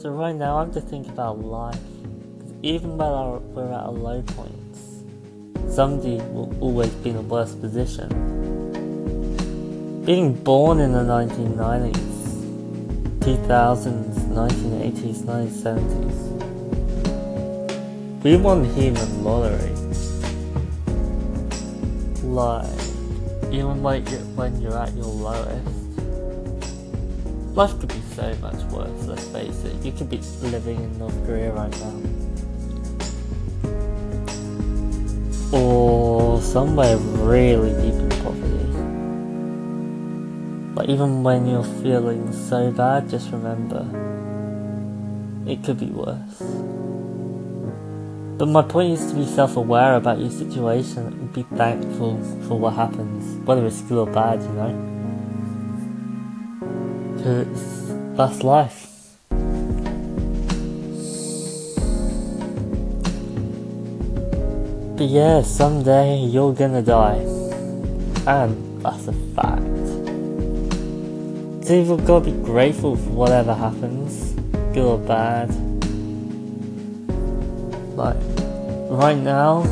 So right now I have to think about life. even when we're at our low points, somebody will always be in a worse position. Being born in the 1990s, 2000s, 1980s, 1970s, we won the human lottery. Like, even you're, when you're at your lowest, life could be so much worse, let's face it. You could be living in North Korea right now. Or somewhere really deep in poverty. But even when you're feeling so bad, just remember, it could be worse. But my point is to be self-aware about your situation and be thankful for what happens, whether it's good or bad, you know? Because that's life. But yeah, someday you're gonna die. And that's a fact. So you've got to be grateful for whatever happens, good or bad. Like, right now,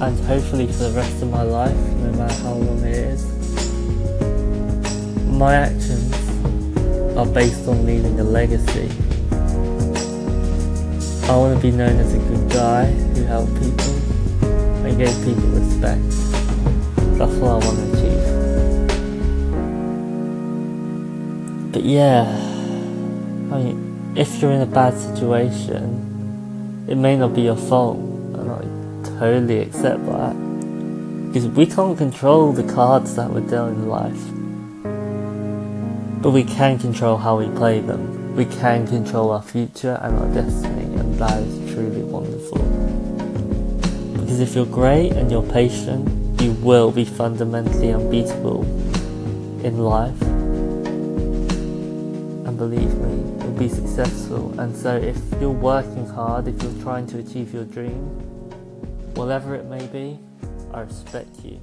and hopefully for the rest of my life, no matter how long it is, my actions are based on leaving a legacy. I want to be known as a good guy who helped people and gave people respect. That's what I want to achieve. But yeah, I mean, if you're in a bad situation, it may not be your fault, and I totally accept that. Because we can't control the cards that we're dealt in life. But we can control how we play them. We can control our future and our destiny, and that is truly wonderful. Because if you're great and you're patient, you will be fundamentally unbeatable in life. And believe me, you'll be successful. And so if you're working hard, if you're trying to achieve your dream, whatever it may be, I respect you.